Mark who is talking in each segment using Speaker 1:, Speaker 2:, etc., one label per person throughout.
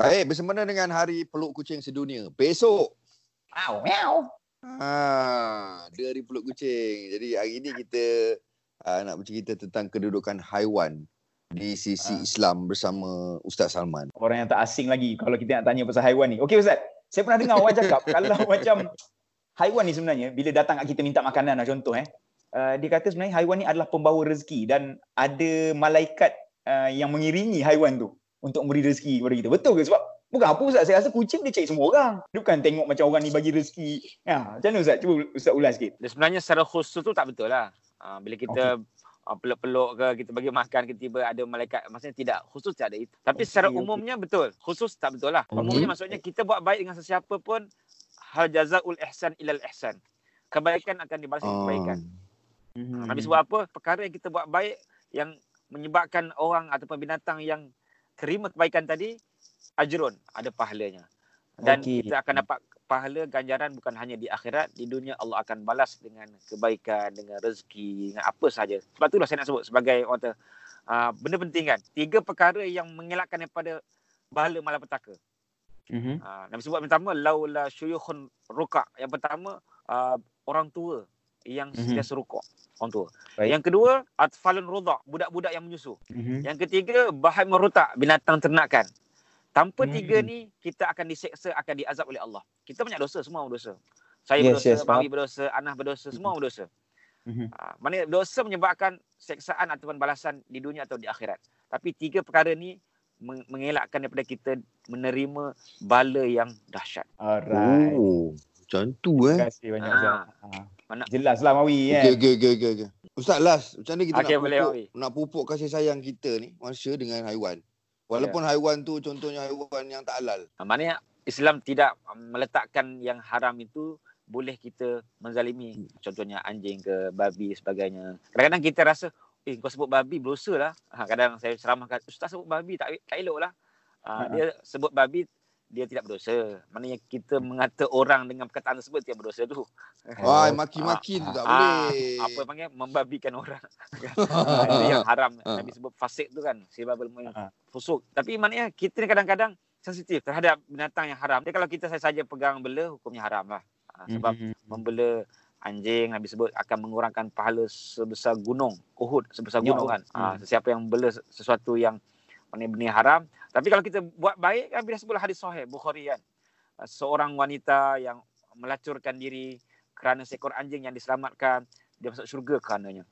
Speaker 1: Baik, bersempena dengan Hari Peluk Kucing Sedunia. Besok.
Speaker 2: Meow, meow.
Speaker 1: Ha, dia Hari Peluk Kucing. Jadi hari ini kita uh, nak bercerita tentang kedudukan haiwan di sisi
Speaker 2: Ah.
Speaker 1: Islam bersama Ustaz Salman.
Speaker 2: Orang yang tak asing lagi kalau kita nak tanya pasal haiwan ni. Okey Ustaz, saya pernah dengar orang cakap kalau macam haiwan ni sebenarnya bila datang kat kita minta makanan lah contoh eh. Uh, dia kata sebenarnya haiwan ni adalah pembawa rezeki dan ada malaikat uh, yang mengiringi haiwan tu untuk memberi rezeki kepada kita. Betul ke? Sebab bukan apa Ustaz, saya rasa kucing dia cari semua orang. Dia bukan tengok macam orang ni bagi rezeki. Ya, macam mana Ustaz? Cuba Ustaz ulas sikit.
Speaker 3: Dia sebenarnya secara khusus tu tak betul lah. Uh, bila kita uh, peluk-peluk ke, kita bagi makan ke tiba ada malaikat. Maksudnya tidak. Khusus tak ada itu. Tapi
Speaker 2: Okey,
Speaker 3: secara
Speaker 2: okey.
Speaker 3: umumnya betul. Khusus tak betul lah.
Speaker 1: Okey.
Speaker 3: Umumnya maksudnya kita buat baik dengan sesiapa pun hal jazaul ihsan ilal ihsan. Kebaikan akan dibalas dengan kebaikan.
Speaker 2: Hmm.
Speaker 3: Nabi sebut apa? Perkara yang kita buat baik yang menyebabkan orang ataupun binatang yang terima kebaikan tadi ajrun, ada pahalanya. Dan
Speaker 2: Okey.
Speaker 3: kita akan dapat pahala ganjaran bukan hanya di akhirat, di dunia Allah akan balas dengan kebaikan, dengan rezeki, dengan apa sahaja. Sebab itulah saya nak sebut sebagai orang kata, uh, benda penting kan. Tiga perkara yang mengelakkan daripada bahala malapetaka.
Speaker 2: Mhm.
Speaker 3: Uh, Nabi sebut pertama laula syuyukhun ruka. Yang pertama uh, orang tua yang
Speaker 2: Mhm.
Speaker 3: sentiasa rukuk. Orang tua.
Speaker 2: Baik.
Speaker 3: Yang kedua atfalun rudha, budak-budak yang menyusu.
Speaker 2: Mhm.
Speaker 3: Yang ketiga bahai merutak, binatang ternakan. Tanpa
Speaker 2: Hmm.
Speaker 3: tiga ni kita akan diseksa, akan diazab oleh Allah. Kita banyak dosa, semua berdosa. Saya
Speaker 2: Yes,
Speaker 3: berdosa,
Speaker 2: yes.
Speaker 3: Mawi berdosa, Anah berdosa, semua berdosa.
Speaker 2: Mhm.
Speaker 3: Ha, mana dosa menyebabkan seksaan ataupun balasan di dunia atau di akhirat. Tapi tiga perkara ni meng- mengelakkan daripada kita menerima bala yang dahsyat.
Speaker 2: Alright.
Speaker 1: Oh, macam tu eh.
Speaker 2: Terima kasih banyak. Ustaz. Ha.
Speaker 3: Mana-
Speaker 2: Jelas lah Mawi kan.
Speaker 1: Okey, okey, okey, okey. okey. Ustaz Las, macam mana kita
Speaker 3: Okey,
Speaker 1: nak
Speaker 3: boleh,
Speaker 1: pupuk,
Speaker 3: Mawi.
Speaker 1: nak pupuk kasih sayang kita ni, manusia dengan haiwan. Walaupun haiwan tu contohnya haiwan yang tak halal.
Speaker 3: Ha, maknanya Islam tidak meletakkan yang haram itu boleh kita menzalimi. Contohnya anjing ke babi sebagainya. Kadang-kadang kita rasa, eh kau sebut babi berdosa lah. Ha, kadang saya ceramahkan, ustaz sebut babi tak, tak elok lah. Ha,
Speaker 2: Ha.
Speaker 3: dia sebut babi, dia tidak berdosa. Maknanya kita mengata orang dengan perkataan tersebut tidak berdosa tu.
Speaker 1: Wah, maki-maki tu tak
Speaker 3: Ah,
Speaker 1: boleh.
Speaker 3: Apa panggil membabikan orang. Ah, itu yang haram.
Speaker 1: Ah.
Speaker 3: Nabi sebut fasik tu kan. Sebab ilmu
Speaker 2: Ah.
Speaker 3: fusuk. Tapi maknanya kita ni kadang-kadang sensitif terhadap binatang yang haram. Jadi kalau kita saja pegang bela, hukumnya haram lah. Ah, Sebab
Speaker 2: Mhm.
Speaker 3: membela anjing Nabi sebut akan mengurangkan pahala sebesar gunung Uhud sebesar
Speaker 2: Ya
Speaker 3: gunung kan.
Speaker 2: Allah.
Speaker 3: Ah, sesiapa yang membela sesuatu yang benar-benar haram. Tapi kalau kita buat baik kan bila sebutlah hadis sahih Bukhari kan. Ah, Seorang wanita yang melacurkan diri kerana seekor anjing yang diselamatkan dia masuk syurga kerananya.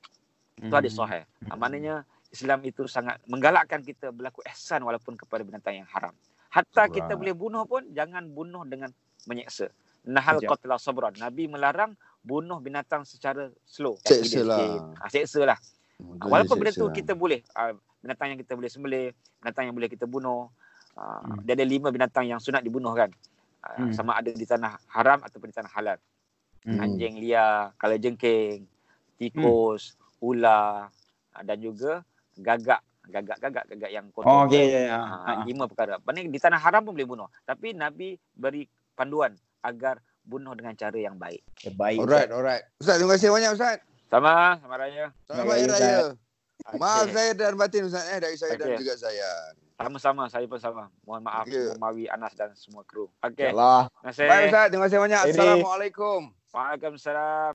Speaker 3: Itu hadis
Speaker 2: Mhm.
Speaker 3: sahih. Ah, maknanya Islam itu sangat menggalakkan kita berlaku ihsan walaupun kepada binatang yang haram. Hatta kita
Speaker 2: Right.
Speaker 3: boleh bunuh pun jangan bunuh dengan menyeksa. Nahal qatla sabran. Nabi melarang bunuh binatang secara slow.
Speaker 1: Seksa lah.
Speaker 3: Ha, seksa lah. Walaupun benda tu kita boleh ah, binatang yang kita boleh sembelih, binatang yang boleh kita bunuh. Ah,
Speaker 2: Hmm.
Speaker 3: Dia ada lima binatang yang sunat dibunuh kan. Ah,
Speaker 2: Hmm.
Speaker 3: Sama ada di tanah haram ataupun di tanah halal.
Speaker 1: Hmm.
Speaker 3: Anjing liar, kalajengking, tikus, ular ah, dan juga gagak. Gagak-gagak gagak yang kotor.
Speaker 2: Oh, okey. ya, ya.
Speaker 3: Ha, lima perkara. Maksudnya di tanah haram pun boleh bunuh. Tapi Nabi beri panduan agar bunuh dengan cara yang baik.
Speaker 2: Baik.
Speaker 1: Alright, alright. Ustaz, terima kasih banyak Ustaz.
Speaker 3: Sama, sama raya.
Speaker 1: Selamat
Speaker 2: Raya,
Speaker 1: Hari Maaf
Speaker 3: Okey.
Speaker 1: saya dan batin Ustaz eh dari saya dan
Speaker 3: Okey.
Speaker 1: juga saya.
Speaker 3: Sama-sama, saya pun sama. Mohon maaf,
Speaker 1: Okey.
Speaker 3: Mawi, Anas dan semua kru. Okey,
Speaker 2: Allah.
Speaker 3: terima kasih.
Speaker 1: Baik Ustaz, terima kasih banyak.
Speaker 2: Ini-
Speaker 1: Assalamualaikum.
Speaker 3: Waalaikumsalam.